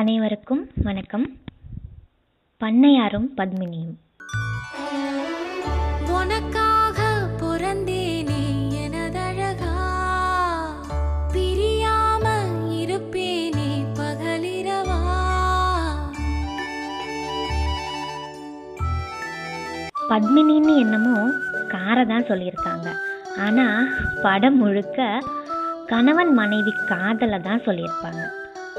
அனைவருக்கும் வணக்கம். பண்ணையாரும் பத்மினியும். உனக்காக பிறந்தேனே எனதழகா. பிரியாம இருப்பேனே பகலிரவா. பத்மினின்னு என்னமோ காரை தான் சொல்லியிருக்காங்க. ஆனால் படம் முழுக்க கணவன் மனைவி காதலை தான் சொல்லியிருப்பாங்க.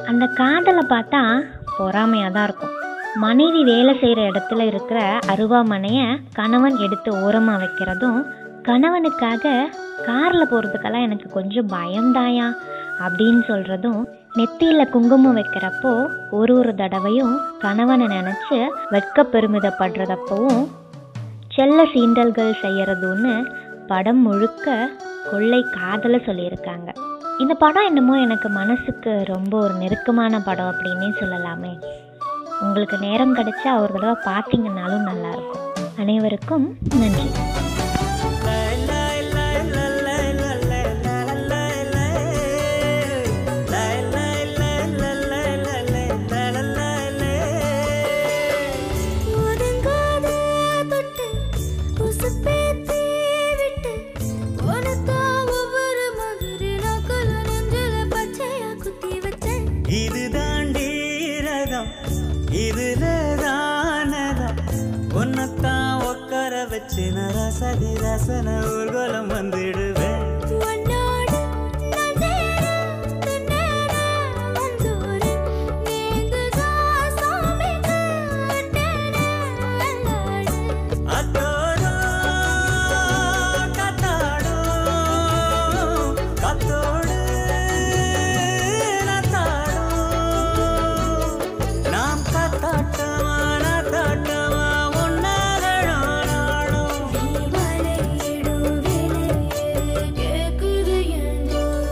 அந்த காதலை பார்த்தா பொறாமையாக தான் இருக்கும். மனைவி வேலை செய்கிற இடத்துல இருக்கிற அருவாமனையை கணவன் எடுத்து ஓரமாக வைக்கிறதும் கணவனுக்காக காரில் போகிறதுக்கெல்லாம் எனக்கு கொஞ்சம் பயம்தாயா? அப்படின்னு சொல்கிறதும் நெத்தியில் குங்குமம் வைக்கிறப்போ ஒரு ஒரு தடவையும் கணவனை நினச்சி வெட்க பெருமிதப்படுறதப்பவும் செல்ல சீண்டல்கள் செய்கிறதுன்னு படம் முழுக்க கொள்ளை காதலை சொல்லியிருக்காங்க. இந்த படம் என்னமோ எனக்கு மனசுக்கு ரொம்ப ஒரு நெருக்கமான படம் அப்படின்னே சொல்லலாமே. உங்களுக்கு நேரம் கிடைச்சா ஒரு தடவை பார்த்தீங்கன்னாலும் நல்லாயிருக்கும் அனைவருக்கும் நன்றி. வச்சேன் ரகம் இதுல தானதம் உன்னத்தான் உட்கார வச்சு ரசதி ரசன ஊர்க